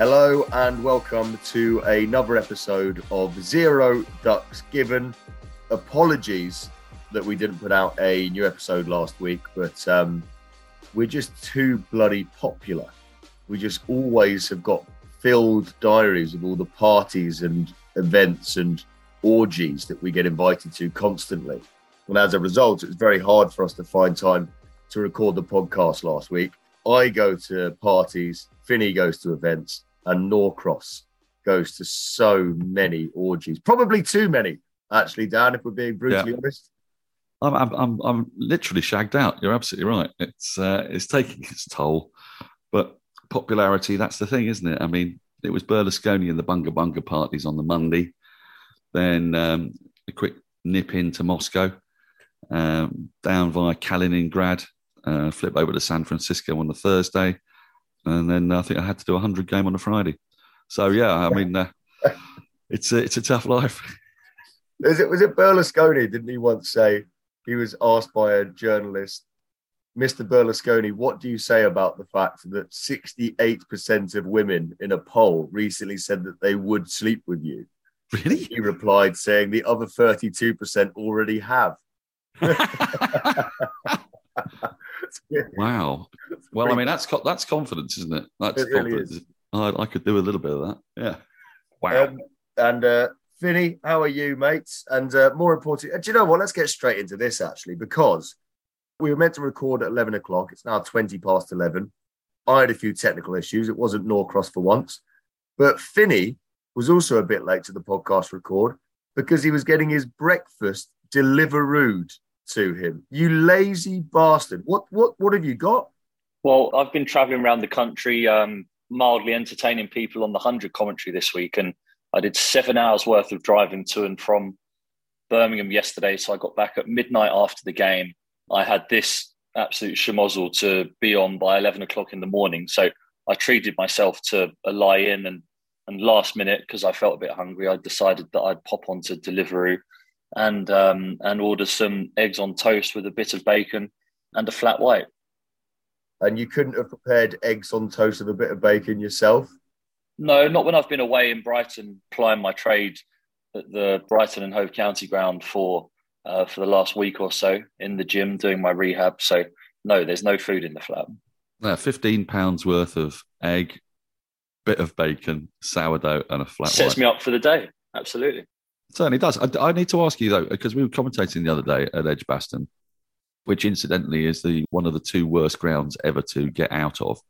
Hello and welcome to another episode of Zero Ducks Given. Apologies that we didn't put out a new episode last week, but um, we're just too bloody popular. We just always have got filled diaries of all the parties and events and orgies that we get invited to constantly. And as a result, it was very hard for us to find time to record the podcast last week. I go to parties, Finny goes to events, and Norcross goes to so many orgies. Probably too many, actually, Dan, if we're being brutally Yeah. honest. I'm, I'm, I'm, literally shagged out. You're absolutely right. It's, uh, it's taking its toll, but popularity, that's the thing, isn't it? I mean, it was Berlusconi and the Bunga Bunga parties on the Monday, then um, a quick nip into Moscow, um, down via Kaliningrad, uh, flip over to San Francisco on the Thursday, and then I think I had to do a 100 game on a Friday. So, yeah, I mean, uh, it's, a, it's a tough life. Is it, was it Berlusconi? Didn't he once say he was asked by a journalist, Mr. Berlusconi, what do you say about the fact that 68% of women in a poll recently said that they would sleep with you? Really? He replied, saying the other 32% already have. Wow. Well, I mean, that's that's confidence, isn't it? That's It really confidence. is. I, I could do a little bit of that. Yeah. Wow. Um, and uh, Finny, how are you, mates? And uh, more importantly, do you know what? Let's get straight into this actually, because we were meant to record at 11 o'clock. It's now 20 past 11. I had a few technical issues. It wasn't Norcross for once. But Finny was also a bit late to the podcast record because he was getting his breakfast delivered to him. You lazy bastard. What what what have you got? Well, I've been traveling around the country, um, mildly entertaining people on the 100 commentary this week. And I did seven hours worth of driving to and from Birmingham yesterday. So I got back at midnight after the game. I had this absolute schmozzle to be on by 11 o'clock in the morning. So I treated myself to a lie in and, and last minute, because I felt a bit hungry, I decided that I'd pop on to Deliveroo and, um, and order some eggs on toast with a bit of bacon and a flat white. And you couldn't have prepared eggs on toast with a bit of bacon yourself. No, not when I've been away in Brighton plying my trade at the Brighton and Hove County ground for uh, for the last week or so in the gym doing my rehab. So no, there's no food in the flat. Yeah, 15 pounds worth of egg, bit of bacon, sourdough, and a flat Sets white. me up for the day. Absolutely. Certainly does. I, I need to ask you though, because we were commentating the other day at Edgbaston, which incidentally is the one of the two worst grounds ever to get out of,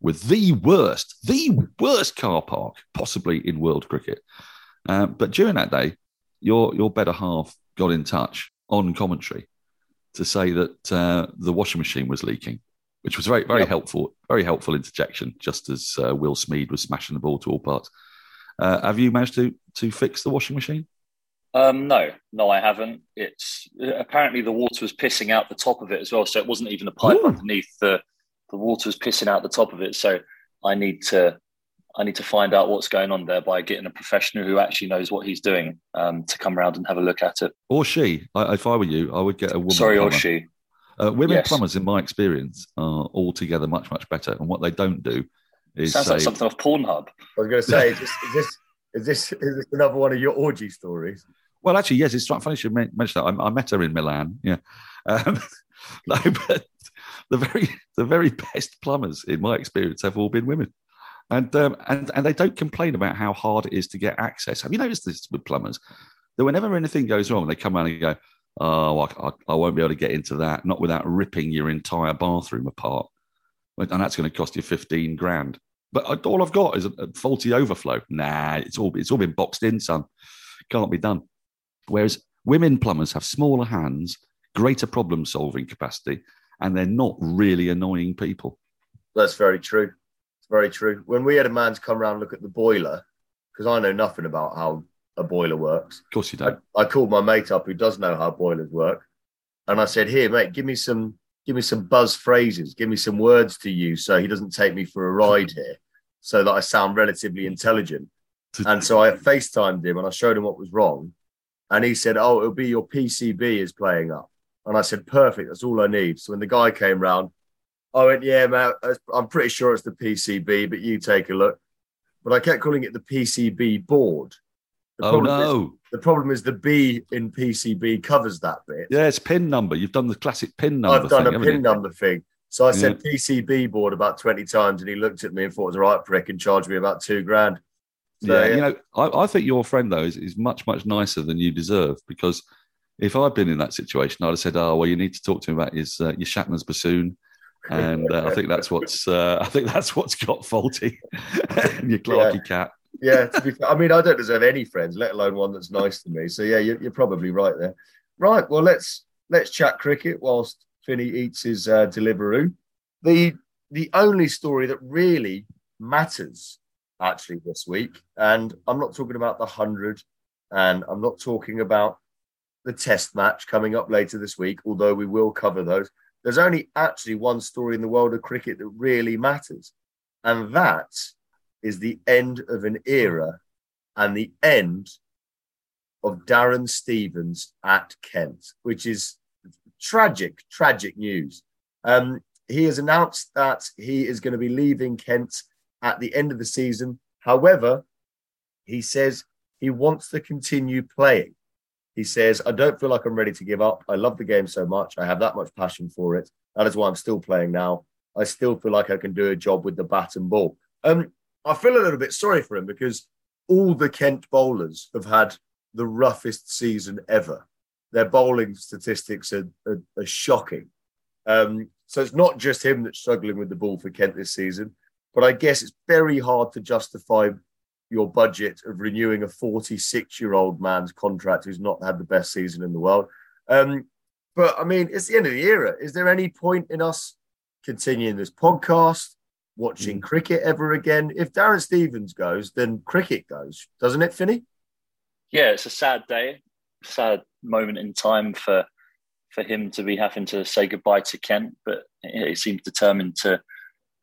with the worst, the worst car park possibly in world cricket. Uh, but during that day, your your better half got in touch on commentary to say that uh, the washing machine was leaking, which was very very Yep. helpful, very helpful interjection. Just as uh, Will Smeed was smashing the ball to all parts. Uh, have you managed to to fix the washing machine? Um, no, no, I haven't. It's apparently the water was pissing out the top of it as well, so it wasn't even a pipe Ooh. underneath. the The water was pissing out the top of it, so I need to I need to find out what's going on there by getting a professional who actually knows what he's doing um, to come around and have a look at it. Or she. I, if I were you, I would get a woman. Sorry, plumber. or she. Uh, women yes. plumbers, in my experience, are altogether much much better. And what they don't do is sounds say, like something off Pornhub. I was going to say, is this, is this is this is this another one of your orgy stories? Well, actually, yes. It's funny you mention that. I, I met her in Milan. Yeah, um, no, but the very the very best plumbers, in my experience, have all been women. And, um, and and they don't complain about how hard it is to get access. Have you noticed this with plumbers? That whenever anything goes wrong, they come around and go, "Oh, I, I, won't be able to get into that, not without ripping your entire bathroom apart." and that's going to cost you 15 grand. But all I've got is a, a faulty overflow. Nah, it's all it's all been boxed in, son. Can't be done. Whereas women plumbers have smaller hands, greater problem solving capacity, and they're not really annoying people. That's very true. It's very true. When we had a man to come around and look at the boiler, because I know nothing about how a boiler works. Of course you don't. I, I called my mate up who does know how boilers work, and I said, "Here, mate, give me some give me some buzz phrases, give me some words to use so he doesn't take me for a ride here, so that I sound relatively intelligent. And so I FaceTimed him and I showed him what was wrong. And he said, Oh, it'll be your PCB is playing up. And I said, Perfect, that's all I need. So when the guy came round, I went, Yeah, man, I'm pretty sure it's the PCB, but you take a look. But I kept calling it the PCB board. The oh, no. Is, the problem is the B in PCB covers that bit. Yeah, it's pin number. You've done the classic pin number. I've done thing, a pin you? number thing. So I said yeah. PCB board about 20 times and he looked at me and thought it was a right prick and charged me about two grand. So, yeah, you know, I, I, think your friend, though, is, is much, much nicer than you deserve because if I'd been in that situation, I'd have said, oh, well, you need to talk to him about his, uh, your Shatner's bassoon. And uh, I think that's what's uh, I think that's what's got faulty. your Clarky yeah. cat yeah, to be fair, I mean, I don't deserve any friends, let alone one that's nice to me. So yeah, you're, you're probably right there. Right. Well, let's let's chat cricket whilst Finny eats his uh, Deliveroo. The the only story that really matters actually this week, and I'm not talking about the hundred, and I'm not talking about the Test match coming up later this week, although we will cover those. There's only actually one story in the world of cricket that really matters, and that is the end of an era and the end of Darren Stevens at Kent, which is tragic, tragic news. Um, he has announced that he is going to be leaving Kent at the end of the season. However, he says he wants to continue playing. He says, I don't feel like I'm ready to give up. I love the game so much. I have that much passion for it. That is why I'm still playing now. I still feel like I can do a job with the bat and ball. Um, I feel a little bit sorry for him because all the Kent bowlers have had the roughest season ever. Their bowling statistics are, are, are shocking. Um, so it's not just him that's struggling with the ball for Kent this season, but I guess it's very hard to justify your budget of renewing a 46 year old man's contract who's not had the best season in the world. Um, but I mean, it's the end of the era. Is there any point in us continuing this podcast? watching mm. cricket ever again. If Darren Stevens goes, then cricket goes, doesn't it, Finny? Yeah, it's a sad day, sad moment in time for for him to be having to say goodbye to Kent, but he seems determined to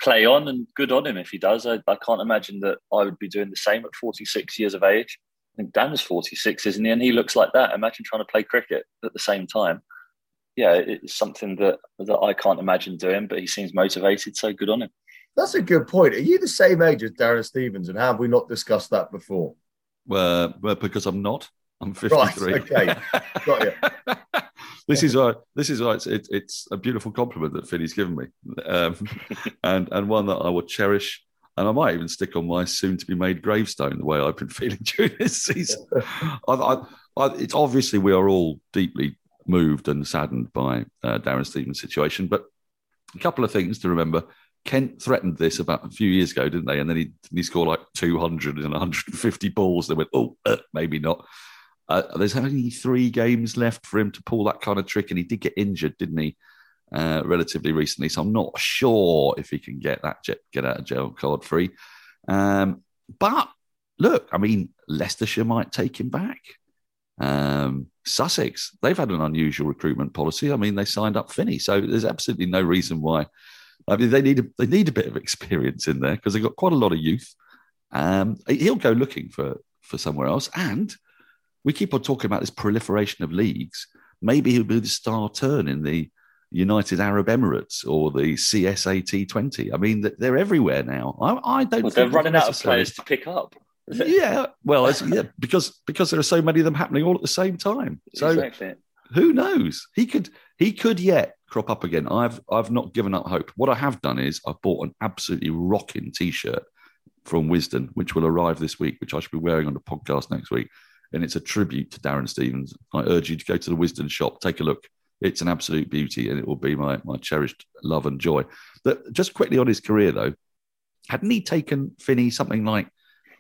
play on, and good on him if he does. I, I can't imagine that I would be doing the same at 46 years of age. I think Dan's 46, isn't he? And he looks like that. Imagine trying to play cricket at the same time. Yeah, it's something that that I can't imagine doing, but he seems motivated, so good on him. That's a good point. Are you the same age as Darren Stevens, and have we not discussed that before? Well, well because I'm not. I'm 53. Right, okay, got you. this is why this is why it's, it, it's a beautiful compliment that Finny's given me, um, and and one that I will cherish. And I might even stick on my soon-to-be-made gravestone the way I've been feeling during this season. I, I, I, it's obviously we are all deeply moved and saddened by uh, Darren Stevens' situation, but a couple of things to remember Kent threatened this about a few years ago, didn't they? And then he, he scored like 200 and 150 balls. They went, oh, uh, maybe not. Uh, there's only three games left for him to pull that kind of trick, and he did get injured, didn't he? Uh, relatively recently, so I'm not sure if he can get that get out of jail card free. Um, but look, I mean, Leicestershire might take him back. Um, Sussex, they've had an unusual recruitment policy. I mean, they signed up Finny, so there's absolutely no reason why. I mean, they need a, they need a bit of experience in there because they've got quite a lot of youth. Um, he'll go looking for for somewhere else, and we keep on talking about this proliferation of leagues. Maybe he'll be the star turn in the United Arab Emirates or the CSAT 20. I mean, they're everywhere now. I, I don't. Well, they're running out of players to pick up. yeah, well, yeah, because because there are so many of them happening all at the same time. So exactly. who knows? He could he could yet crop up again. I've I've not given up hope. What I have done is I've bought an absolutely rocking T-shirt from Wisden, which will arrive this week, which I should be wearing on the podcast next week, and it's a tribute to Darren Stevens. I urge you to go to the Wisden shop, take a look. It's an absolute beauty, and it will be my my cherished love and joy. But just quickly on his career though, hadn't he taken Finny something like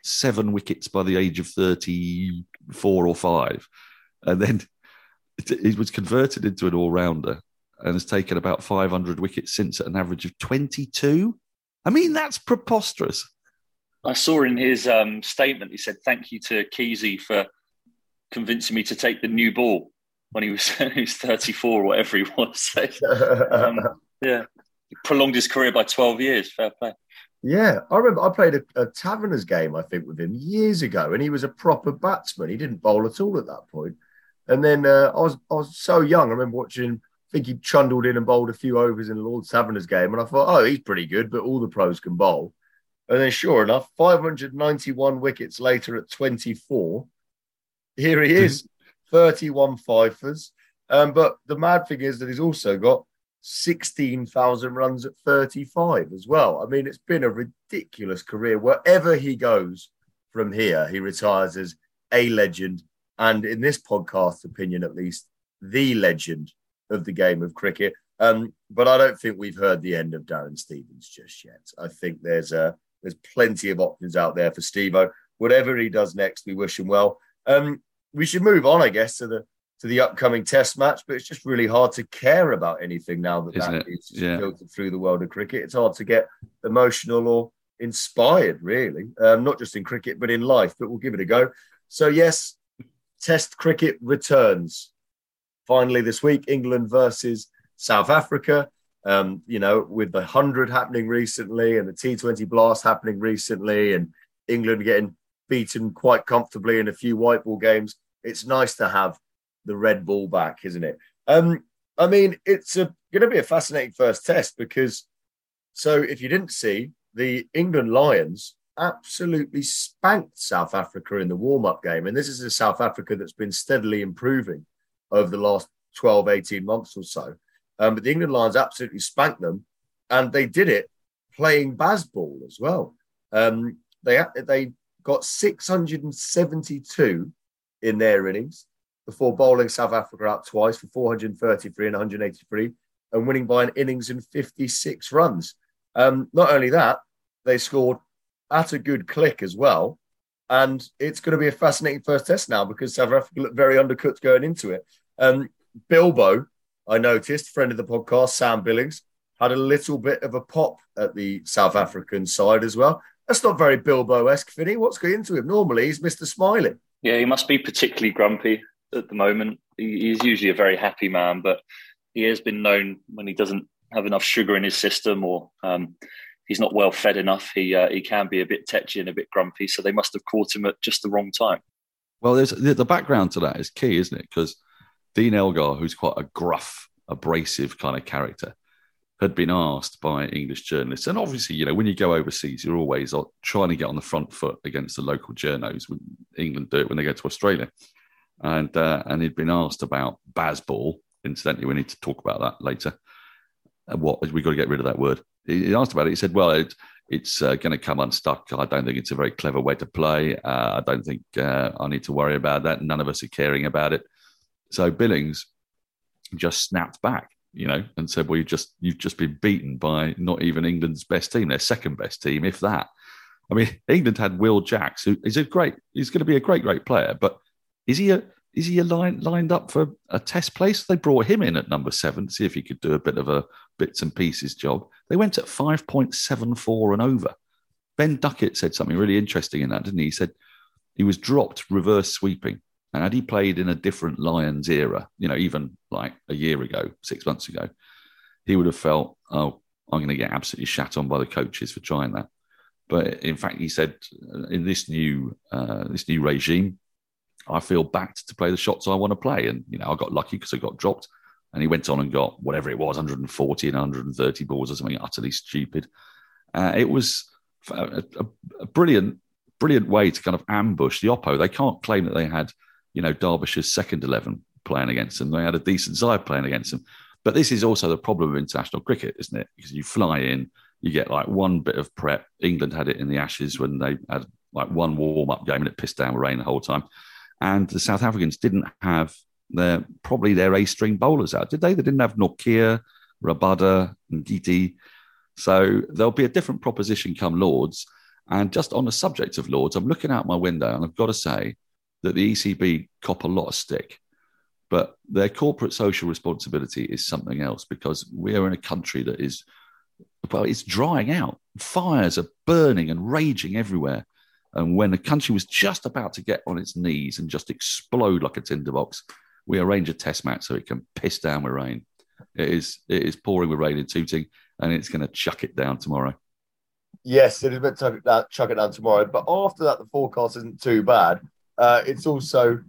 seven wickets by the age of 34 or five. And then he was converted into an all rounder and has taken about 500 wickets since at an average of 22. I mean, that's preposterous. I saw in his um, statement, he said, Thank you to Keesey for convincing me to take the new ball when he was, he was 34 or whatever he was. So, um, yeah, prolonged his career by 12 years. Fair play. Yeah, I remember I played a, a Taverners game, I think, with him years ago, and he was a proper batsman. He didn't bowl at all at that point. And then uh, I was I was so young. I remember watching. I think he trundled in and bowled a few overs in the Lord's Taverners game, and I thought, oh, he's pretty good, but all the pros can bowl. And then, sure enough, 591 wickets later at 24, here he is, 31 fifers. Um, but the mad thing is that he's also got 16,000 runs at 35 as well. I mean, it's been a ridiculous career. Wherever he goes from here, he retires as a legend. And in this podcast opinion, at least, the legend of the game of cricket. Um, but I don't think we've heard the end of Darren Stevens just yet. I think there's a there's plenty of options out there for Stevo. Whatever he does next, we wish him well. Um, we should move on, I guess, to the to the upcoming Test match, but it's just really hard to care about anything now that Isn't that it? is yeah. filtered through the world of cricket. It's hard to get emotional or inspired, really, um, not just in cricket but in life. But we'll give it a go. So yes, Test cricket returns finally this week. England versus South Africa. Um, you know, with the hundred happening recently and the T20 blast happening recently, and England getting beaten quite comfortably in a few white ball games. It's nice to have the red ball back, isn't it? Um, I mean, it's going to be a fascinating first test because, so if you didn't see, the England Lions absolutely spanked South Africa in the warm up game. And this is a South Africa that's been steadily improving over the last 12, 18 months or so. Um, but the England Lions absolutely spanked them. And they did it playing Bazball as well. Um, they, they got 672 in their innings before bowling South Africa out twice for 433 and 183 and winning by an innings and 56 runs. Um, not only that, they scored at a good click as well. And it's going to be a fascinating first test now because South Africa looked very undercooked going into it. Um, Bilbo, I noticed, friend of the podcast, Sam Billings, had a little bit of a pop at the South African side as well. That's not very Bilbo esque, Finny. What's going into him? Normally, he's Mr. Smiling. Yeah, he must be particularly grumpy at the moment. He, he's usually a very happy man, but he has been known when he doesn't have enough sugar in his system or um, he's not well fed enough. He uh, he can be a bit tetchy and a bit grumpy. So they must have caught him at just the wrong time. Well, there's the background to that is key, isn't it? Because Dean Elgar, who's quite a gruff, abrasive kind of character, had been asked by English journalists, and obviously, you know, when you go overseas, you're always trying to get on the front foot against the local journos. England do it when they go to Australia and uh, and he'd been asked about Bazball. Incidentally, we need to talk about that later. What we got to get rid of that word. He asked about it. He said, "Well, it, it's uh, going to come unstuck. I don't think it's a very clever way to play. Uh, I don't think uh, I need to worry about that. None of us are caring about it." So Billings just snapped back, you know, and said, "Well, you just you've just been beaten by not even England's best team, their second best team, if that." I mean, England had Will Jacks, who is a great, he's going to be a great, great player, but is he a is he a line, lined up for a test place? They brought him in at number seven to see if he could do a bit of a bits and pieces job. They went at 5.74 and over. Ben Duckett said something really interesting in that, didn't he? He said he was dropped reverse sweeping And had he played in a different Lions era, you know, even like a year ago, six months ago, he would have felt, oh, I'm going to get absolutely shat on by the coaches for trying that. But in fact, he said, in this new uh, this new regime, I feel backed to play the shots I want to play. And you know, I got lucky because I got dropped. And he went on and got whatever it was, 140 and 130 balls or something utterly stupid. Uh, it was a, a, a, brilliant, brilliant way to kind of ambush the Oppo. They can't claim that they had, you know, Derbyshire's second 11 playing against them. They had a decent side playing against them. But this is also the problem of international cricket, isn't it? Because you fly in, you get like one bit of prep. England had it in the Ashes when they had like one warm up game and it pissed down with rain the whole time. And the South Africans didn't have their probably their A string bowlers out, did they? They didn't have Nortje, Rabada, and Ngidi. So there'll be a different proposition come Lords. And just on the subject of Lords, I'm looking out my window and I've got to say that the ECB cop a lot of stick. But their corporate social responsibility is something else because we are in a country that is, well, it's drying out. Fires are burning and raging everywhere. And when the country was just about to get on its knees and just explode like a tinderbox, we arrange a test match so it can piss down with rain. It is it is pouring with rain in Tooting, and it's going to chuck it down tomorrow. Yes, it is meant to chuck it down tomorrow. But after that, the forecast isn't too bad. Uh, it's also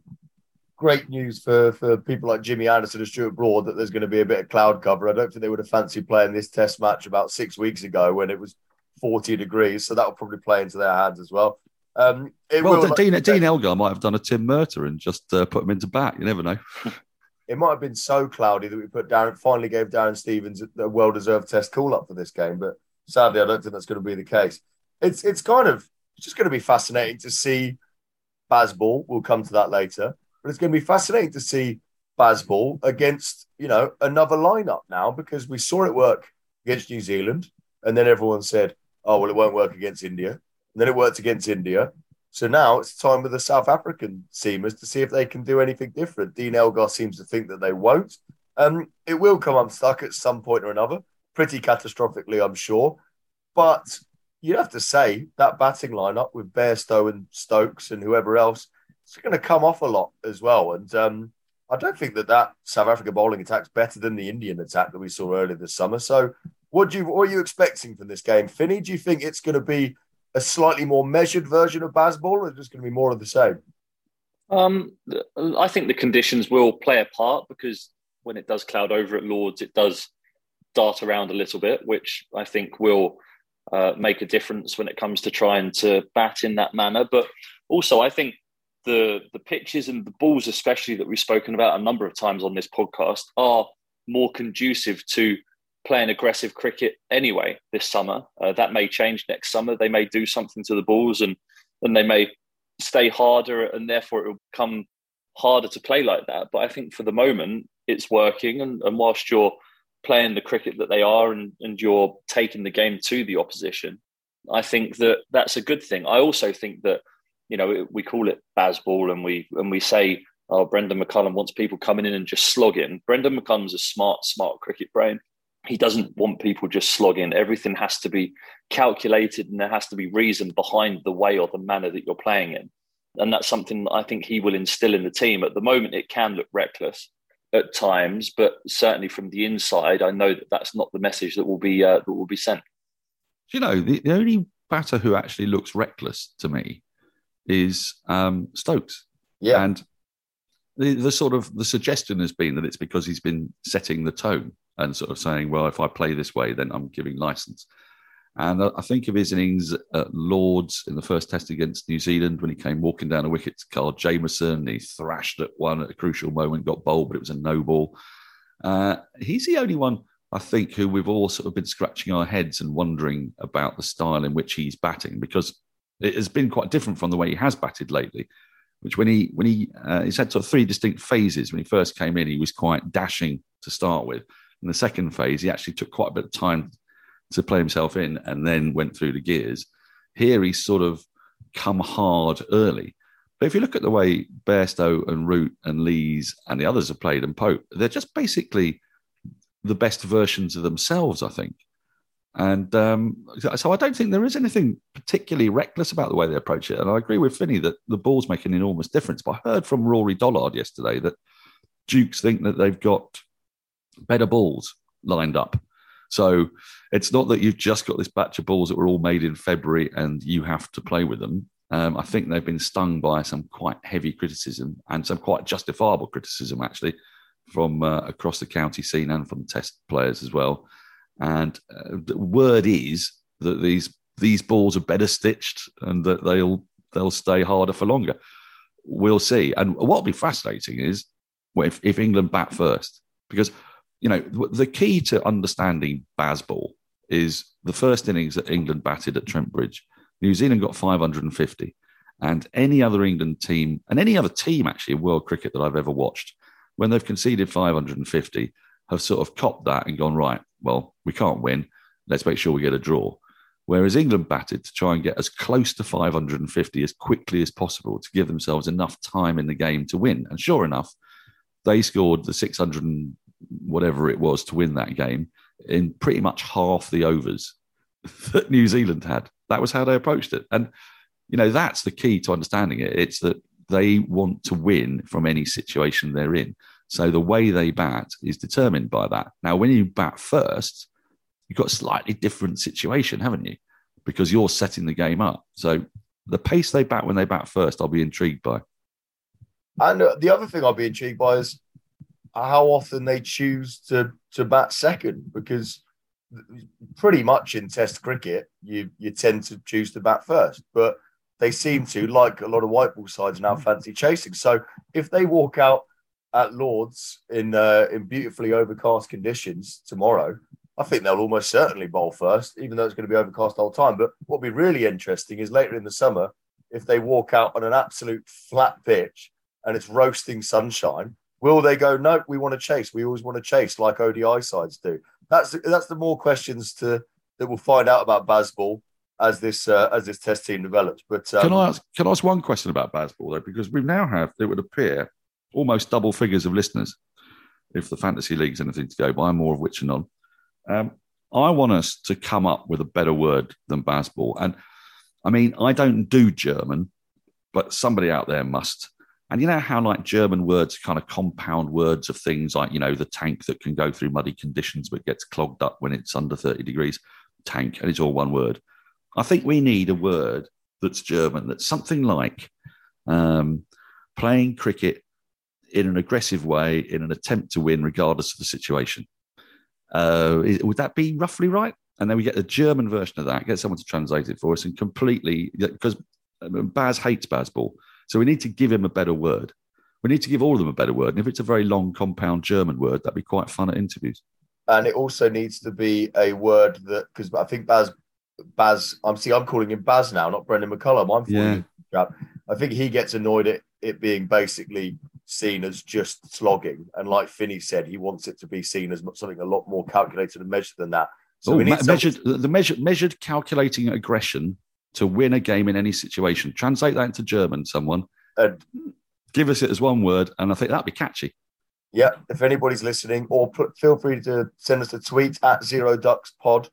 great news for, for people like Jimmy Anderson and Stuart Broad that there's going to be a bit of cloud cover. I don't think they would have fancied playing this test match about six weeks ago when it was 40 degrees. So that will probably play into their hands as well. Um, well, will, Dean, like, Dean Elgar might have done a Tim Murtagh and just uh, put him into bat. You never know. it might have been so cloudy that we put Darren finally gave Darren Stevens a well-deserved test call-up for this game, but sadly, I don't think that's going to be the case. It's it's kind of it's just going to be fascinating to see Bazball. We'll come to that later, but it's going to be fascinating to see Bazball against you know another lineup now because we saw it work against New Zealand, and then everyone said, "Oh well, it won't work against India." And then it worked against India. So now it's time with the South African seamers to see if they can do anything different. Dean Elgar seems to think that they won't. Um, it will come unstuck at some point or another, pretty catastrophically, I'm sure. But you have to say that batting lineup with Bairstow and Stokes and whoever else, it's going to come off a lot as well. And um, I don't think that that South Africa bowling attack's better than the Indian attack that we saw earlier this summer. So, what do you what are you expecting from this game, Finny? Do you think it's going to be a slightly more measured version of Bazball, or is it just going to be more of the same? Um, I think the conditions will play a part because when it does cloud over at Lords, it does dart around a little bit, which I think will uh, make a difference when it comes to trying to bat in that manner. But also, I think the the pitches and the balls, especially that we've spoken about a number of times on this podcast, are more conducive to playing aggressive cricket anyway this summer. Uh, that may change next summer. They may do something to the balls and and they may stay harder and therefore it will become harder to play like that. But I think for the moment it's working and, and whilst you're playing the cricket that they are and, and you're taking the game to the opposition, I think that that's a good thing. I also think that, you know, we call it Bazball and we and we say, oh, Brendon McCullum wants people coming in and just slogging. Brendon McCullum's a smart, smart cricket brain he doesn't want people just slogging. Everything has to be calculated and there has to be reason behind the way or the manner that you're playing in. And that's something that I think he will instill in the team. At the moment, it can look reckless at times, but certainly from the inside, I know that that's not the message that will be uh, that will be sent. You know, the, the only batter who actually looks reckless to me is um, Stokes. Yeah, and the, the sort of the suggestion has been that it's because he's been setting the tone and sort of saying, well, if I play this way, then I'm giving license. And I think of his innings at Lords in the first test against New Zealand when he came walking down a wicket to Kyle Jamieson. He thrashed at one at a crucial moment, got bowled, but it was a no ball. Uh, he's the only one, I think, who we've all sort of been scratching our heads and wondering about the style in which he's batting because it has been quite different from the way he has batted lately. Which when he when he uh, he's had sort of three distinct phases. When he first came in, he was quite dashing to start with in the second phase, he actually took quite a bit of time to play himself in and then went through the gears. Here, he's sort of come hard early. But if you look at the way Bairstow and Root and Lees and the others have played and Pope, they're just basically the best versions of themselves, I think. And um, so I don't think there is anything particularly reckless about the way they approach it. And I agree with Finny that the ball's make an enormous difference. But I heard from Rory Dollard yesterday that Dukes think that they've got better balls lined up. So it's not that you've just got this batch of balls that were all made in February and you have to play with them. Um, I think they've been stung by some quite heavy criticism and some quite justifiable criticism, actually, from uh, across the county scene and from the test players as well. And uh, the word is that these these balls are better stitched and that they'll they'll stay harder for longer. We'll see. And what'll be fascinating is if, if England bat first, because you know the key to understanding Bazball is the first innings that England batted at Trent Bridge. New Zealand got 550, and any other England team and any other team actually in world cricket that I've ever watched, when they've conceded 550, have sort of copped that and gone right well, we can't win. Let's make sure we get a draw. Whereas England batted to try and get as close to 550 as quickly as possible to give themselves enough time in the game to win. And sure enough, they scored the 600 whatever it was to win that game in pretty much half the overs that New Zealand had. That was how they approached it. And, you know, that's the key to understanding it. It's that they want to win from any situation they're in. So the way they bat is determined by that. Now, when you bat first, you've got a slightly different situation, haven't you? Because you're setting the game up. So the pace they bat when they bat first, I'll be intrigued by. And uh, the other thing I'll be intrigued by is how often they choose to to bat second, because pretty much in Test cricket, you you tend to choose to bat first, but they seem to, like a lot of white ball sides now, fancy chasing. So if they walk out at Lords in uh, in beautifully overcast conditions tomorrow, I think they'll almost certainly bowl first, even though it's going to be overcast all time. But what'll be really interesting is later in the summer, if they walk out on an absolute flat pitch and it's roasting sunshine, will they go, no, we want to chase. We always want to chase like ODI sides do. That's that's the more questions to that we'll find out about Bazball as this uh, as this test team develops. But um, can I ask can I ask one question about Bazball though? Because we now have it would appear almost double figures of listeners, if the fantasy league's anything to go by, more of which are none. Um, I want us to come up with a better word than Bazball. And I mean, I don't do German, but somebody out there must. And you know how, like, German words kind of compound words of things like, you know, the tank that can go through muddy conditions but gets clogged up when it's under 30 degrees, tank, and it's all one word. I think we need a word that's German, that's something like um, playing cricket in an aggressive way in an attempt to win, regardless of the situation. Uh, would that be roughly right? And then we get the German version of that, get someone to translate it for us, and completely because um, Baz hates Bazball. So we need to give him a better word. We need to give all of them a better word. And if it's a very long, compound German word, that'd be quite fun at interviews. And it also needs to be a word that, because I think Baz, Baz, I'm see, I'm calling him Baz now, not Brendon McCullum. I'm yeah. I think he gets annoyed at it being basically seen as just slogging. And like Finny said, he wants it to be seen as something a lot more calculated and measured than that. So oh, we need measured the measured measured calculating aggression to win a game in any situation. Translate that into German, someone. And give us it as one word, and I think that'd be catchy. Yeah, if anybody's listening, or put, feel free to send us a tweet at Zero Ducks Pod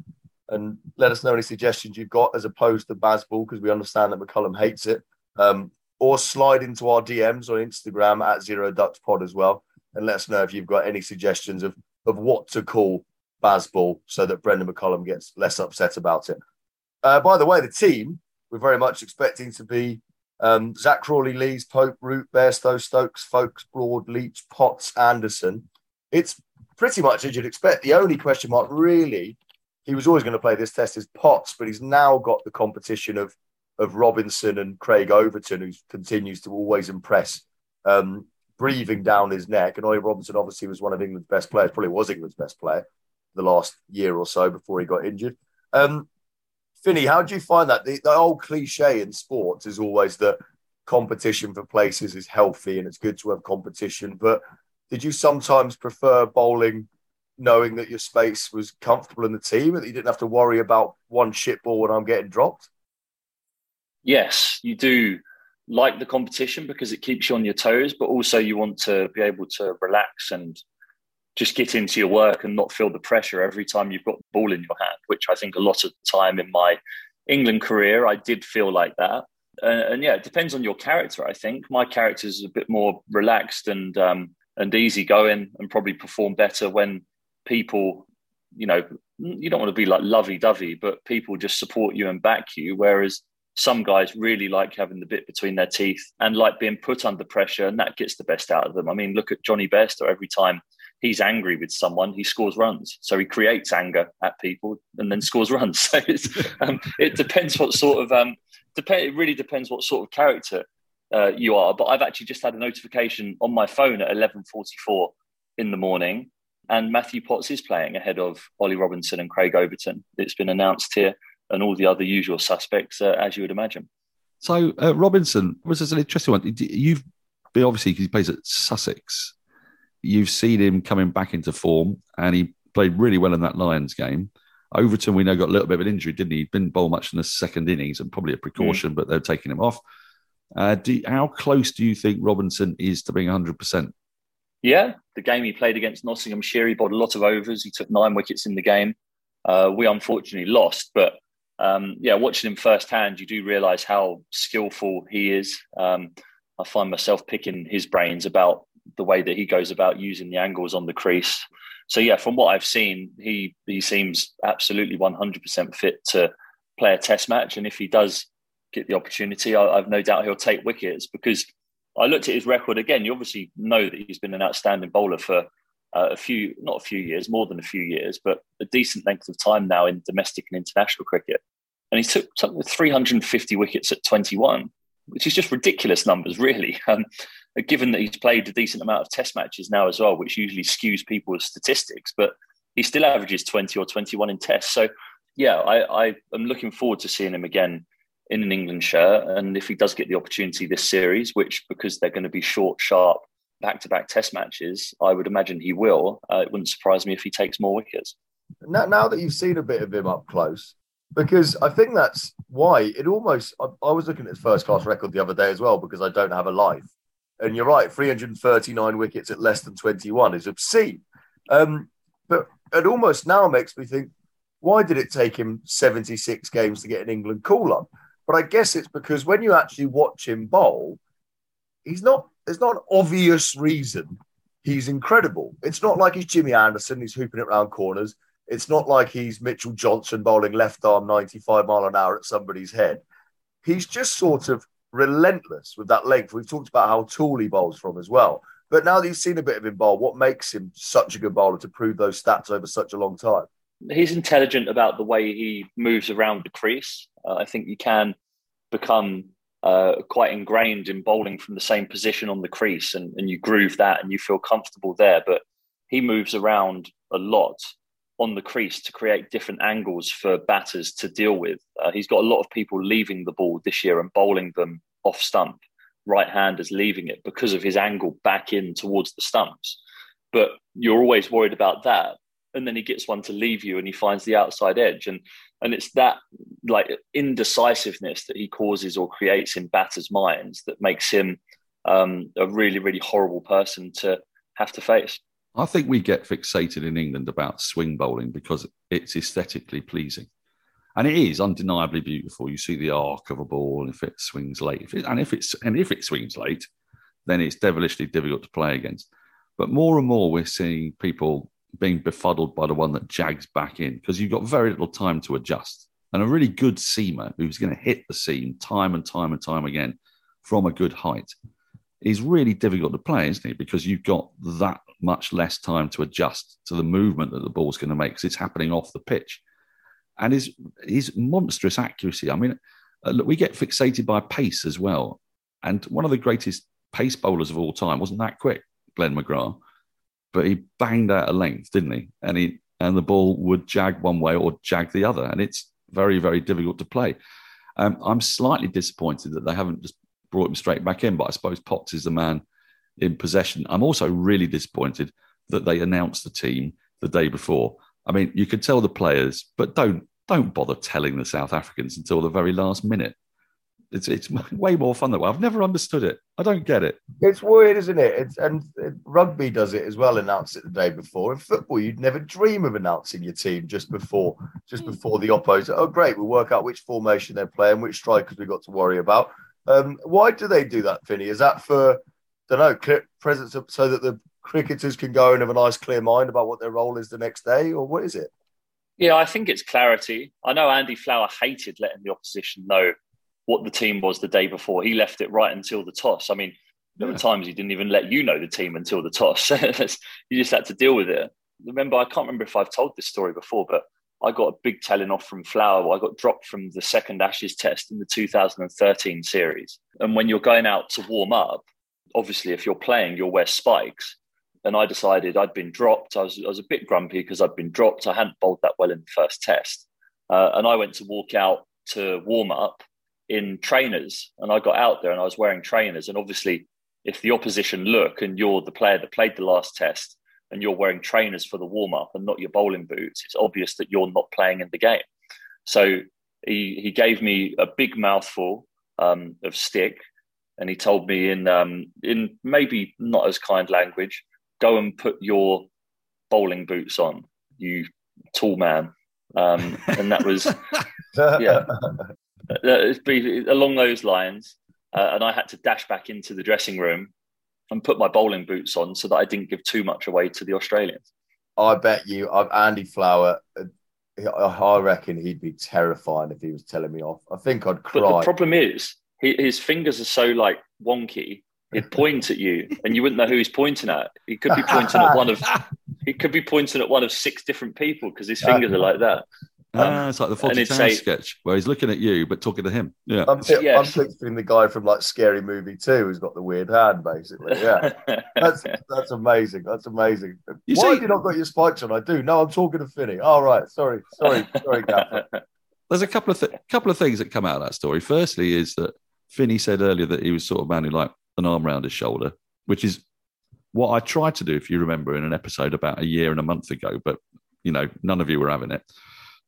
and let us know any suggestions you've got as opposed to Bazball, because we understand that McCullum hates it. Um, or slide into our DMs on Instagram at Zero Ducks Pod as well, and let us know if you've got any suggestions of of what to call Bazball so that Brendon McCullum gets less upset about it. Uh, by the way, the team we're very much expecting to be um, Zak Crawley, Lees, Pope, Root, Bairstow, Stokes, Foakes, Broad, Leach, Potts, Anderson. It's pretty much as you'd expect. The only question mark, really, he was always going to play this test is Potts, but he's now got the competition of of Robinson and Craig Overton, who continues to always impress, um, breathing down his neck. And Ollie Robinson obviously was one of England's best players, probably was England's best player the last year or so before he got injured. Um, Finny, how do you find that? The, the old cliche in sports is always that competition for places is healthy and it's good to have competition. But did you sometimes prefer bowling knowing that your space was comfortable in the team and that you didn't have to worry about one shit ball when I'm getting dropped? yes, you do like the competition because it keeps you on your toes, but also you want to be able to relax and just get into your work and not feel the pressure every time you've got the ball in your hand, which I think a lot of the time in my England career, I did feel like that. Uh, and yeah, it depends on your character. I think my character is a bit more relaxed and um, and easygoing, and probably perform better when people, you know, you don't want to be like lovey dovey, but people just support you and back you. Whereas some guys really like having the bit between their teeth and like being put under pressure, and that gets the best out of them. I mean, look at Jonny Bairstow. Every time he's angry with someone, he scores runs. So he creates anger at people and then scores runs. So um, it depends what sort of um, depend. It really depends what sort of character uh, you are. But I've actually just had a notification on my phone at eleven forty four in the morning, and Matthew Potts is playing ahead of Ollie Robinson and Craig Overton. It's been announced here and all the other usual suspects, uh, as you would imagine. So uh, Robinson was an interesting one. You've been obviously he plays at Sussex. You've seen him coming back into form, and he played really well in that Lions game. Overton, we know, got a little bit of an injury, didn't he? He didn't bowl much in the second innings, and probably a precaution, mm. but they're taking him off. Uh, do, how close do you think Robinson is to being 100%? Yeah, the game he played against Nottinghamshire, he bowled a lot of overs. He took nine wickets in the game. Uh, we unfortunately lost, but um, yeah, watching him firsthand, you do realise how skillful he is. Um, I find myself picking his brains about the way that he goes about using the angles on the crease. So yeah, from what I've seen, he he seems absolutely 100% fit to play a Test match, and if he does get the opportunity, I, I've no doubt he'll take wickets because I looked at his record again. You obviously know that he's been an outstanding bowler for uh, a few, not a few years, more than a few years, but a decent length of time now in domestic and international cricket. And he took something with 350 wickets at 21, which is just ridiculous numbers, really. Um, given that he's played a decent amount of test matches now as well, which usually skews people's statistics, but he still averages 20 or 21 in tests. So, yeah, I, I am looking forward to seeing him again in an England shirt. And if he does get the opportunity this series, which because they're going to be short, sharp, back to back test matches, I would imagine he will. Uh, it wouldn't surprise me if he takes more wickets. Now, now that you've seen a bit of him up close, because I think that's why it almost. I, I was looking at his first class record the other day as well because I don't have a life. And you're right, 339 wickets at less than 21 is obscene. Um, but it almost now makes me think, why did it take him 76 games to get an England call up? But I guess it's because when you actually watch him bowl, he's not there's not an obvious reason he's incredible. It's not like he's Jimmy Anderson, he's hooping it around corners. It's not like he's Mitchell Johnson bowling left arm 95 mile an hour at somebody's head. He's just sort of relentless with that length. We've talked about how tall he bowls from as well. But now that you've seen a bit of him bowl, what makes him such a good bowler to prove those stats over such a long time? He's intelligent about the way he moves around the crease. Uh, I think you can become uh, quite ingrained in bowling from the same position on the crease and, and you groove that and you feel comfortable there. But he moves around a lot on the crease to create different angles for batters to deal with. Uh, he's got a lot of people leaving the ball this year and bowling them off stump, right handers leaving it because of his angle back in towards the stumps. But you're always worried about that. And then he gets one to leave you and he finds the outside edge. And and it's that like indecisiveness that he causes or creates in batters' minds that makes him um, a really, really horrible person to have to face. I think we get fixated in England about swing bowling because it's aesthetically pleasing. And it is undeniably beautiful. You see the arc of a ball if it swings late. If it, and if it's and if it swings late, then it's devilishly difficult to play against. But more and more we're seeing people being befuddled by the one that jags back in because you've got very little time to adjust. And a really good seamer who's going to hit the seam time and time and time again from a good height is really difficult to play, isn't it? Because you've got that much less time to adjust to the movement that the ball's going to make because it's happening off the pitch. And his, his monstrous accuracy. I mean, uh, look, we get fixated by pace as well. And one of the greatest pace bowlers of all time wasn't that quick, Glenn McGrath but he banged out a length, didn't he? And he and the ball would jag one way or jag the other, and it's very very difficult to play. Um, I'm slightly disappointed that they haven't just brought him straight back in, but I suppose Potts is the man in possession. I'm also really disappointed that they announced the team the day before. I mean, you could tell the players, but don't don't bother telling the South Africans until the very last minute. It's it's way more fun that way. I've never understood it. I don't get it. It's weird, isn't it? It's and it, rugby does it as well. Announce it the day before. In football, you'd never dream of announcing your team just before, just hmm. before the opposite. Oh, great! We'll work out which formation they're playing, which strikers we've got to worry about. Um, why do they do that, Finny? Is that for, I don't know, clear presence of, so that the cricketers can go and have a nice, clear mind about what their role is the next day, or what is it? Yeah, I think it's clarity. I know Andy Flower hated letting the opposition know what the team was the day before. He left it right until the toss. I mean, there yeah. were times he didn't even let you know the team until the toss. you just had to deal with it. Remember, I can't remember if I've told this story before, but I got a big telling off from Flower. I got dropped from the second Ashes test in the 2013 series. And when you're going out to warm up, obviously, if you're playing, you'll wear spikes. And I decided I'd been dropped. I was, I was a bit grumpy because I'd been dropped. I hadn't bowled that well in the first test. Uh, and I went to walk out to warm up in trainers. And I got out there and I was wearing trainers. And obviously, if the opposition look and you're the player that played the last test, and you're wearing trainers for the warm up and not your bowling boots, it's obvious that you're not playing in the game. So he, he gave me a big mouthful um, of stick and he told me in um, in maybe not as kind language, go and put your bowling boots on, you tall man. Um, and that was yeah, uh, along those lines. Uh, and I had to dash back into the dressing room and put my bowling boots on so that I didn't give too much away to the Australians. I bet you, Andy Flower. Uh, I reckon he'd be terrifying if he was telling me off. I think I'd cry. But the problem is, his fingers are so like wonky. He'd point at you, and you wouldn't know who he's pointing at. He could be pointing at one of. He could be pointing at one of six different people because his fingers are like that. Um, ah, it's like the Fawlty Towers sketch where he's looking at you but talking to him. Yeah, I'm, t- yes. I'm picturing the guy from like Scary Movie Two who's got the weird hand, basically. Yeah, that's that's amazing. That's amazing. You Why see, have you not got your spikes on? I do. No, I'm talking to Finny. All oh, right, sorry, sorry, sorry, Gaffer. There's a couple of th- couple of things that come out of that story. Firstly, is that Finny said earlier that he was sort of man who like an arm around his shoulder, which is what I tried to do, if you remember, in an episode about a year and a month ago. But you know, none of you were having it.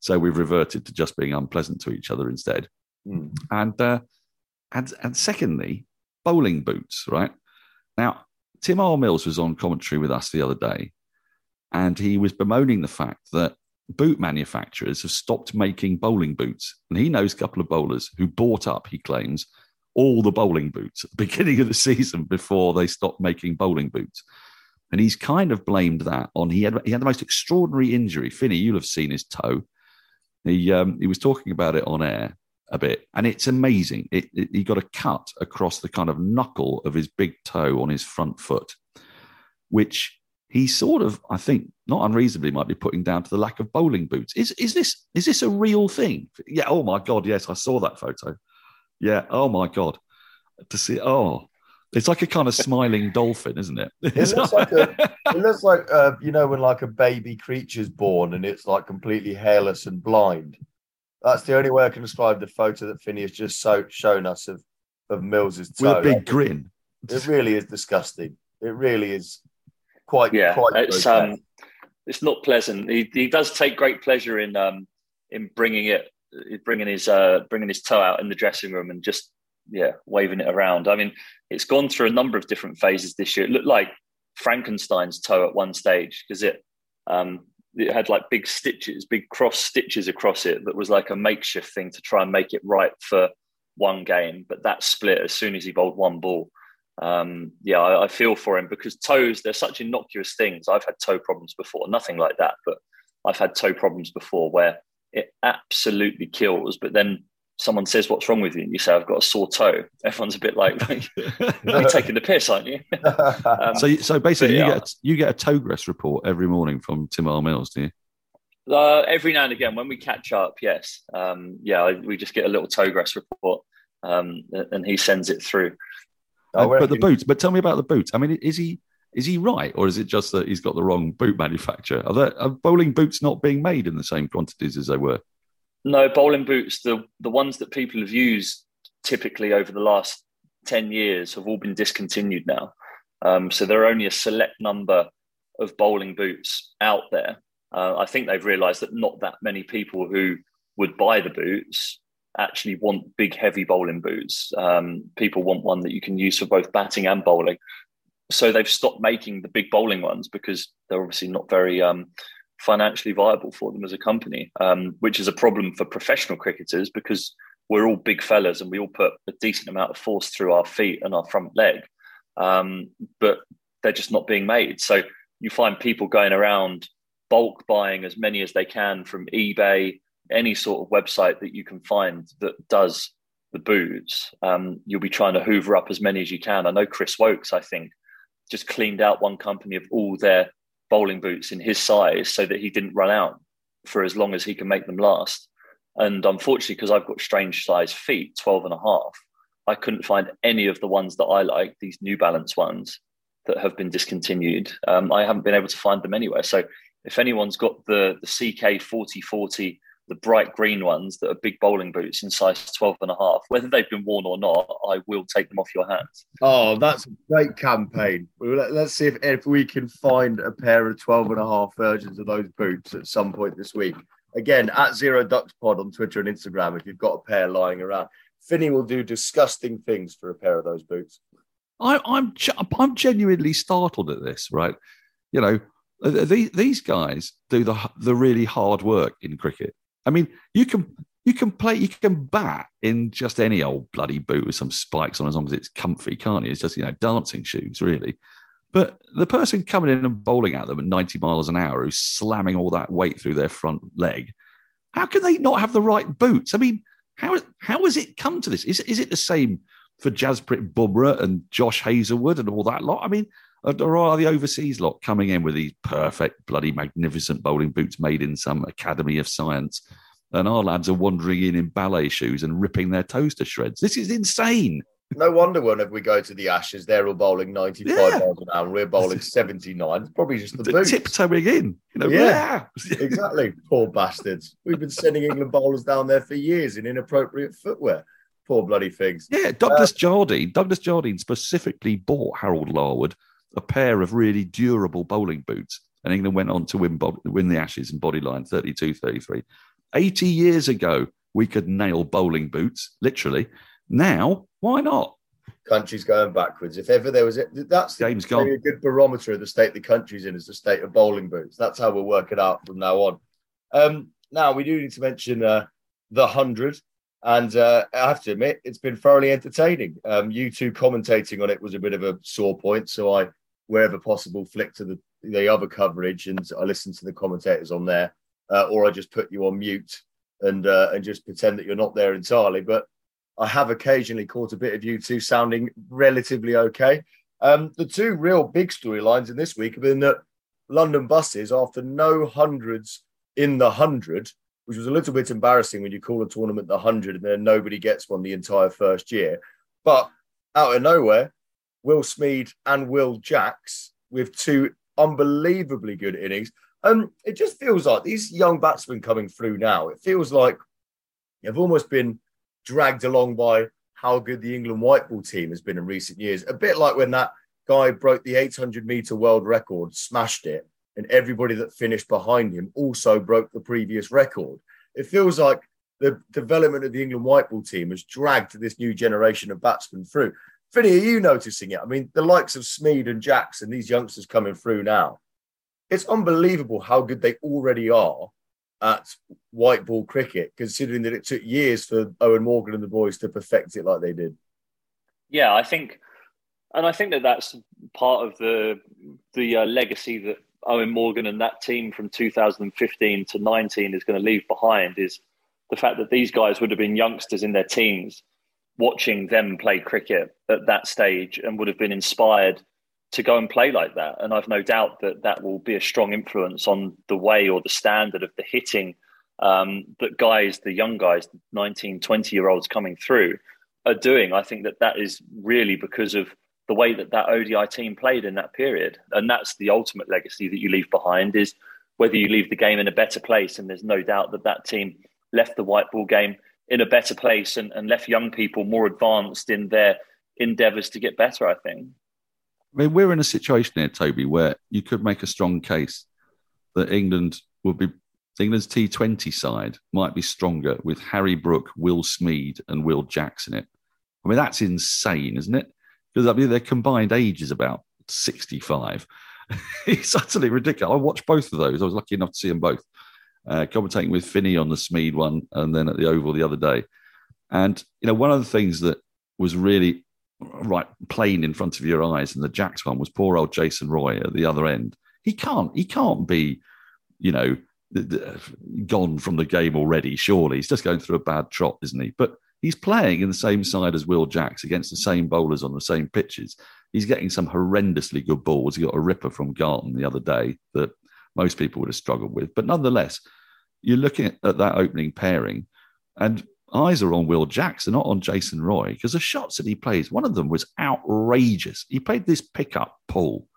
So we've reverted to just being unpleasant to each other instead. Mm. And uh, and and secondly, bowling boots. Right now, Tymal Mills was on commentary with us the other day, and he was bemoaning the fact that boot manufacturers have stopped making bowling boots. And he knows a couple of bowlers who bought up, he claims, all the bowling boots at the beginning of the season before they stopped making bowling boots. And he's kind of blamed that on he had he had the most extraordinary injury. Finny, you'll have seen his toe. He um, he was talking about it on air a bit, and it's amazing. It, it, he got a cut across the kind of knuckle of his big toe on his front foot, which he sort of, I think, not unreasonably, might be putting down to the lack of bowling boots. Is is this is this a real thing? Yeah. Oh my god. Yes, I saw that photo. Yeah. Oh my god. To see. Oh, it's like a kind of smiling dolphin, isn't it? It looks like, a, it looks like uh, you know when like a baby creature's born and it's like completely hairless and blind. That's the only way I can describe the photo that Phineas just so, shown us of of Mills's toe. With a big like, grin. It really is disgusting. It really is quite. Yeah, quite it's um, it's not pleasant. He he does take great pleasure in um in bringing it, bringing his uh bringing his toe out in the dressing room and just yeah, waving it around. I mean, it's gone through a number of different phases this year. It looked like Frankenstein's toe at one stage because it um, it had like big stitches, big cross stitches across it that was like a makeshift thing to try and make it right for one game. But that split as soon as he bowled one ball. Um, yeah, I, I feel for him because toes, they're such innocuous things. I've had toe problems before, nothing like that, but I've had toe problems before where it absolutely kills. But then someone says, "What's wrong with you?" and you say, "I've got a sore toe," everyone's a bit like, "You're taking the piss, aren't you?" um, so, so basically, you get a, you get a togress report every morning from Tymal Mills, do you? Uh, every now and again, when we catch up, yes, um, yeah, we just get a little togress report, um, and he sends it through. Uh, but the boots. But tell me about the boots. I mean, is he is he right, or is it just that he's got the wrong boot manufacturer? Are, there, are bowling boots not being made in the same quantities as they were? No, bowling boots, the, the ones that people have used typically over the last 10 years have all been discontinued now. Um, so there are only a select number of bowling boots out there. Uh, I think they've realized that not that many people who would buy the boots actually want big, heavy bowling boots. Um, people want one that you can use for both batting and bowling. So they've stopped making the big bowling ones because they're obviously not very um, financially viable for them as a company, um, which is a problem for professional cricketers because we're all big fellas and we all put a decent amount of force through our feet and our front leg. Um, but they're just not being made. So you find people going around bulk buying as many as they can from eBay, any sort of website that you can find that does the boots. Um, you'll be trying to hoover up as many as you can. I know Chris Woakes, I think, just cleaned out one company of all their bowling boots in his size so that he didn't run out for as long as he can make them last. And unfortunately, because I've got strange size feet, 12 and a half, I couldn't find any of the ones that I like, these New Balance ones that have been discontinued. Um, I haven't been able to find them anywhere. So if anyone's got the, the CK 4040, the bright green ones that are big bowling boots in size 12 and a half, whether they've been worn or not, I will take them off your hands. Oh, that's a great campaign. Let's see if, if we can find a pair of 12 and a half versions of those boots at some point this week. Again, at Zero Ducks Pod on Twitter and Instagram, if you've got a pair lying around. Finny will do disgusting things for a pair of those boots. I, I'm I'm genuinely startled at this. Right, you know, these these guys do the the really hard work in cricket. I mean, you can you can play you can bat in just any old bloody boot with some spikes on as long as it's comfy, can't you? It's just you know dancing shoes, really. But the person coming in and bowling at them at 90 miles an hour who's slamming all that weight through their front leg, how can they not have the right boots? I mean, how how has it come to this? Is is it the same for Jasprit Bumrah and Josh Hazlewood and all that lot? I mean, or are the overseas lot coming in with these perfect, bloody, magnificent bowling boots made in some academy of science? And our lads are wandering in in ballet shoes and ripping their toes to shreds. This is insane. No wonder whenever we go to the Ashes, they're all bowling 95 yeah. miles an hour and we're bowling 79. It's probably just the, boots. tiptoeing in. You know, yeah, exactly. Poor bastards. We've been sending England bowlers down there for years in inappropriate footwear. Poor bloody things. Yeah, Douglas uh, Jardine. Douglas Jardine specifically bought Harold Larwood a pair of really durable bowling boots, and England went on to win, win the Ashes in bodyline 32 33. 80 years ago, we could nail bowling boots, literally. Now, why not? Country's going backwards. If ever there was it, that's Game's gone. a good barometer of the state the country's in is the state of bowling boots. That's how we'll work it out from now on. Um, now we do need to mention uh, the hundred, and uh, I have to admit it's been thoroughly entertaining. Um, you two commentating on it was a bit of a sore point, so I wherever possible, flick to the, the other coverage and I listen to the commentators on there, uh, or I just put you on mute and uh, and just pretend that you're not there entirely. But I have occasionally caught a bit of you two sounding relatively okay. Um, the two real big storylines in this week have been that London buses, after no hundreds in the hundred, which was a little bit embarrassing when you call a tournament the hundred and then nobody gets one the entire first year. But out of nowhere, Will Smeed and Will Jacks with two unbelievably good innings. Um, it just feels like these young batsmen coming through now, it feels like they've almost been dragged along by how good the England white ball team has been in recent years. A bit like when that guy broke the 800 meter world record, smashed it, and everybody that finished behind him also broke the previous record. It feels like the development of the England white ball team has dragged this new generation of batsmen through. Finny, are you noticing it? I mean, the likes of Smeed and Jackson, these youngsters coming through now, it's unbelievable how good they already are at white ball cricket, considering that it took years for Eoin Morgan and the boys to perfect it like they did. Yeah, I think, and I think that that's part of the the uh, legacy that Eoin Morgan and that team from 2015 to 19 is going to leave behind is the fact that these guys would have been youngsters in their teens watching them play cricket at that stage and would have been inspired to go and play like that. And I've no doubt that that will be a strong influence on the way or the standard of the hitting um, that guys, the young guys, 19, 20 year olds coming through are doing. I think that that is really because of the way that that ODI team played in that period. And that's the ultimate legacy that you leave behind is whether you leave the game in a better place. And there's no doubt that that team left the white ball game in a better place and, and left young people more advanced in their endeavours to get better, I think. I mean, we're in a situation here, Toby, where you could make a strong case that England would be England's T20 side might be stronger with Harry Brook, Will Smeed, and Will Jacks in it. I mean, that's insane, isn't it? Because I mean, their combined age is about 65. it's utterly ridiculous. I watched both of those. I was lucky enough to see them both. Uh, commentating with Finny on the Smeed one and then at the Oval the other day. And, you know, one of the things that was really right plain in front of your eyes in the Jacks one was poor old Jason Roy at the other end. He can't, he can't be, you know, gone from the game already, surely. He's just going through a bad trot, isn't he? But he's playing in the same side as Will Jacks against the same bowlers on the same pitches. He's getting some horrendously good balls. He got a ripper from Garton the other day that most people would have struggled with. But nonetheless, you're looking at that opening pairing, and eyes are on Will Jacks, not on Jason Roy, because the shots that he plays, one of them was outrageous. He played this pickup pull,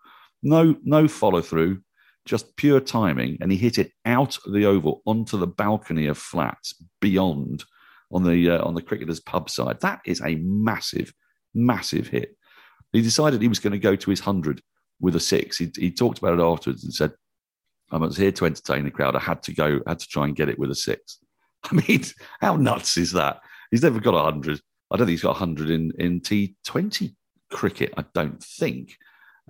no, no follow through, just pure timing, and he hit it out of the oval onto the balcony of flats beyond on the uh, on the cricketers' pub side. That is a massive, massive hit. He decided he was going to go to his hundred with a six. He, he talked about it afterwards and said, "I was here to entertain the crowd. I had to go, had to try and get it with a six. I mean, how nuts is that? He's never got a hundred. I don't think he's got a hundred in in T Twenty cricket. I don't think.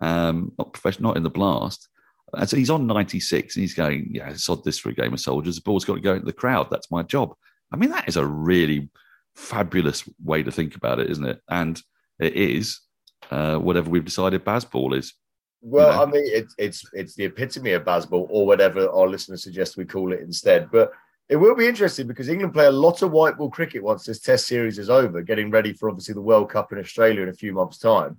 Um, not professional, not in the blast. And so he's on 96 and he's going, yeah, sod this for a game of soldiers. The ball's got to go into the crowd. That's my job. I mean, that is a really fabulous way to think about it, isn't it? And it is uh, whatever we've decided Bazball is. Well, you know? I mean, it's it's it's the epitome of Bazball, or whatever our listeners suggest we call it instead. But it will be interesting because England play a lot of white ball cricket once this Test series is over, getting ready for obviously the World Cup in Australia in a few months' time.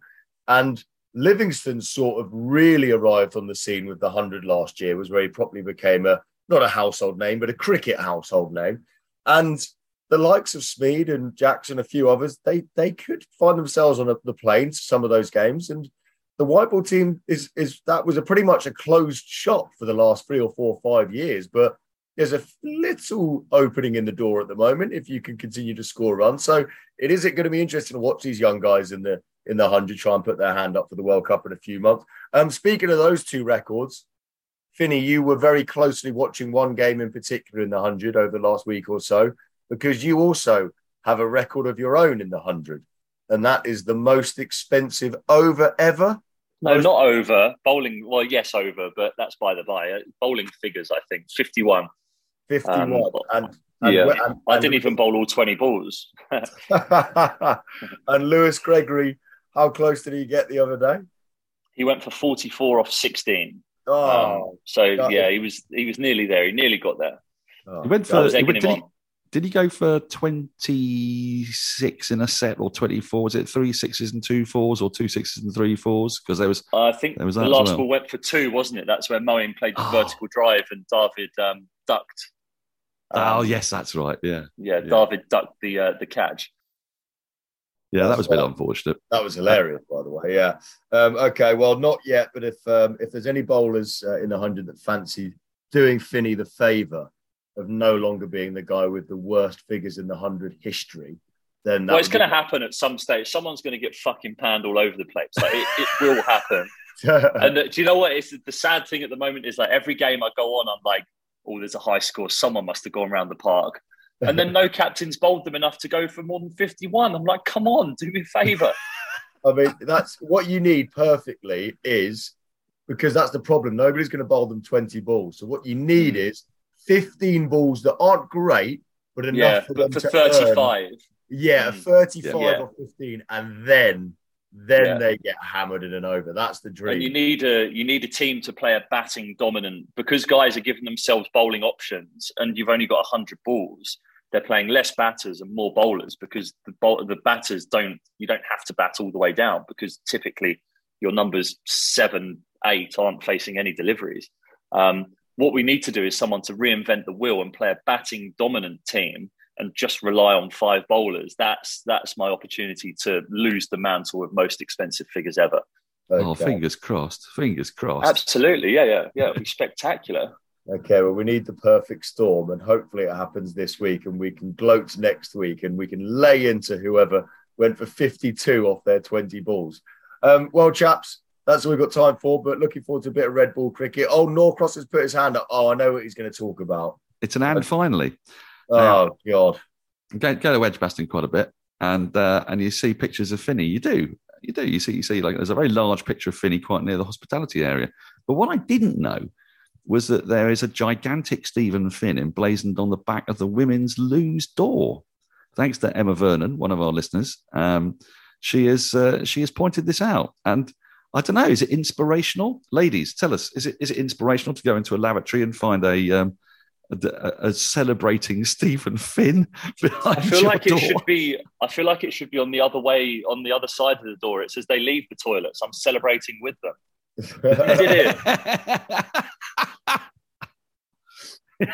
And Livingstone sort of really arrived on the scene with the 100 last year, was where he properly became a not a household name, but a cricket household name. And the likes of Smeed and Jacks and, a few others, they they could find themselves on a, the plane to some of those games. And the white ball team is is that was a pretty much a closed shop for the last three or four or five years. But there's a little opening in the door at the moment if you can continue to score runs. So it is it going to be interesting to watch these young guys in the in the hundred try and put their hand up for the World Cup in a few months. Um, speaking of those two records, Finny, you were very closely watching one game in particular in the 100 over the last week or so, because you also have a record of your own in the 100, and that is the most expensive over ever. No, most... not over. Bowling, well, yes, over, but that's by the by. Uh, bowling figures, I think, 51. 51. Um, and, and, yeah, and, and, I didn't even bowl all 20 balls. and Lewis Gregory, how close did he get the other day? He went for 44 off 16. Oh, um, so yeah, he was he was nearly there. He nearly got there. Oh, he went for. He went, did, he, did he go for twenty six in a set or twenty four? Was it three sixes and two fours or two sixes and three fours? Because there was. Uh, I think there was the last well. ball went for two, wasn't it? That's where Moeen played the oh. vertical drive and David um, ducked. Oh, um, oh yes, that's right. Yeah. Yeah, yeah. David ducked the uh, the catch. Yeah, that was a bit unfortunate. That was hilarious, by the way. Yeah. Um, okay. Well, not yet, but if um, if there's any bowlers uh, in the hundred that fancy doing Finny the favour of no longer being the guy with the worst figures in the hundred history, then well, it's going to happen at some stage. Someone's going to get fucking panned all over the place. Like it, it will happen. and uh, do you know what? It's the sad thing at the moment is like every game I go on, I'm like, oh, there's a high score. Someone must have gone around the park and then no captains bowled them enough to go for more than 51. I'm like, come on, do me a favour. I mean, that's what you need perfectly is because that's the problem. Nobody's going to bowl them 20 balls. So what you need mm. is 15 balls that aren't great, but enough yeah, for them for to 35. Earn. Yeah, mm. 35 yeah. or 15, and then then yeah. they get hammered in and over. That's the dream. And you need a you need a team to play a batting dominant because guys are giving themselves bowling options, and you've only got hundred balls they're playing less batters and more bowlers because the the batters don't you don't have to bat all the way down because typically your numbers seven eight aren't facing any deliveries. Um, what we need to do is someone to reinvent the wheel and play a batting dominant team and just rely on five bowlers. That's that's my opportunity to lose the mantle of most expensive figures ever. Okay. Oh, fingers crossed! Fingers crossed. Absolutely, yeah, yeah, yeah. It'll be spectacular. Okay, well, we need the perfect storm, and hopefully it happens this week, and we can gloat next week, and we can lay into whoever went for 52 off their 20 balls. Um, well, chaps, that's all we've got time for. But looking forward to a bit of red ball cricket. Oh, Norcross has put his hand up. Oh, I know what he's going to talk about. It's an and finally. Oh God. Go, go to Edgbaston quite a bit, and uh, and you see pictures of Finny. You do, you do. You see, you see, like there's a very large picture of Finny quite near the hospitality area. But what I didn't know was that there is a gigantic Steven Finn emblazoned on the back of the women's lose door. Thanks to Emma Vernon, one of our listeners, um, she is uh, she has pointed this out, and I don't know. Is it inspirational, ladies? Tell us. Is it is it inspirational to go into a lavatory and find a um, a, a, celebrating Steven Finn behind I feel like door. it should be. I feel like it should be on the other way, on the other side of the door. It says they leave the toilets. I'm celebrating with them. did it.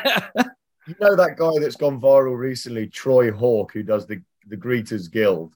you know that guy that's gone viral recently, Troy Hawke, who does the the Greeters Guild.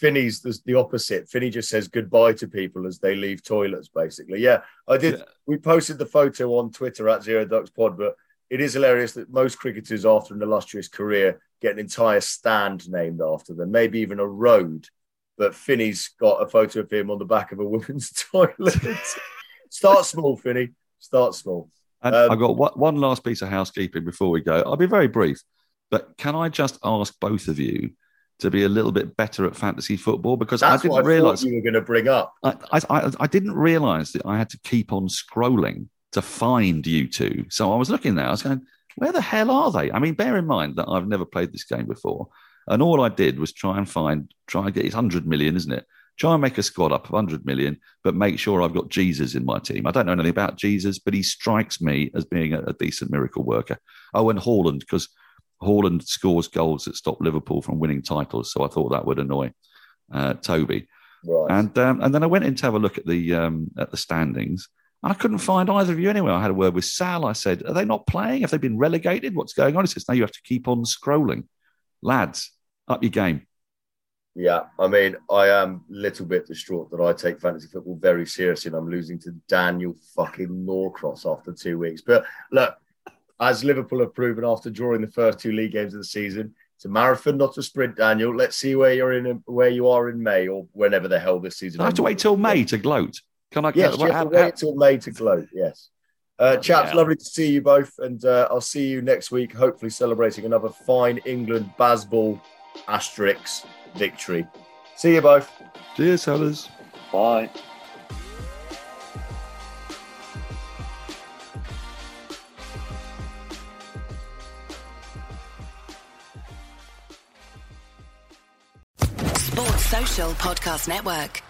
Finny's the, the opposite. Finny just says goodbye to people as they leave toilets, basically. Yeah, I did. Yeah. We posted the photo on Twitter at Zero Ducks Pod, but it is hilarious that most cricketers, after an illustrious career, get an entire stand named after them, maybe even a road. But Finny's got a photo of him on the back of a woman's toilet. Start small, Finny. Start small. And um, I've got one last piece of housekeeping before we go. I'll be very brief, but can I just ask both of you to be a little bit better at fantasy football because I didn't realize you were going to bring up. I, I, I didn't realize that I had to keep on scrolling to find you two. So I was looking there, I was going, where the hell are they? I mean, bear in mind that I've never played this game before. And all I did was try and find, try and get his 100 million, isn't it? Try and make a squad up of 100 million, but make sure I've got Jesus in my team. I don't know anything about Jesus, but he strikes me as being a, a decent miracle worker. Oh, and Haaland because Haaland scores goals that stop Liverpool from winning titles. So I thought that would annoy uh, Toby. Right. And um, and then I went in to have a look at the um, at the standings, and I couldn't find either of you anywhere. I had a word with Sal. I said, Are they not playing? Have they been relegated? What's going on? He says, No, you have to keep on scrolling. Lads, up your game. Yeah, I mean, I am a little bit distraught that I take fantasy football very seriously and I'm losing to Daniel fucking Norcross after two weeks. But look, as Liverpool have proven after drawing the first two league games of the season, it's a marathon, not a sprint, Daniel. Let's see where you're in, where you are in May or whenever the hell this season. I have to wait till May to gloat. Can I? Yes, you have to wait till May to gloat. Yes. Uh, chaps, yeah. lovely to see you both, and uh, I'll see you next week. Hopefully, celebrating another fine England Bazball Asterix victory. See you both. Cheers, fellas. Bye. Podcast Network.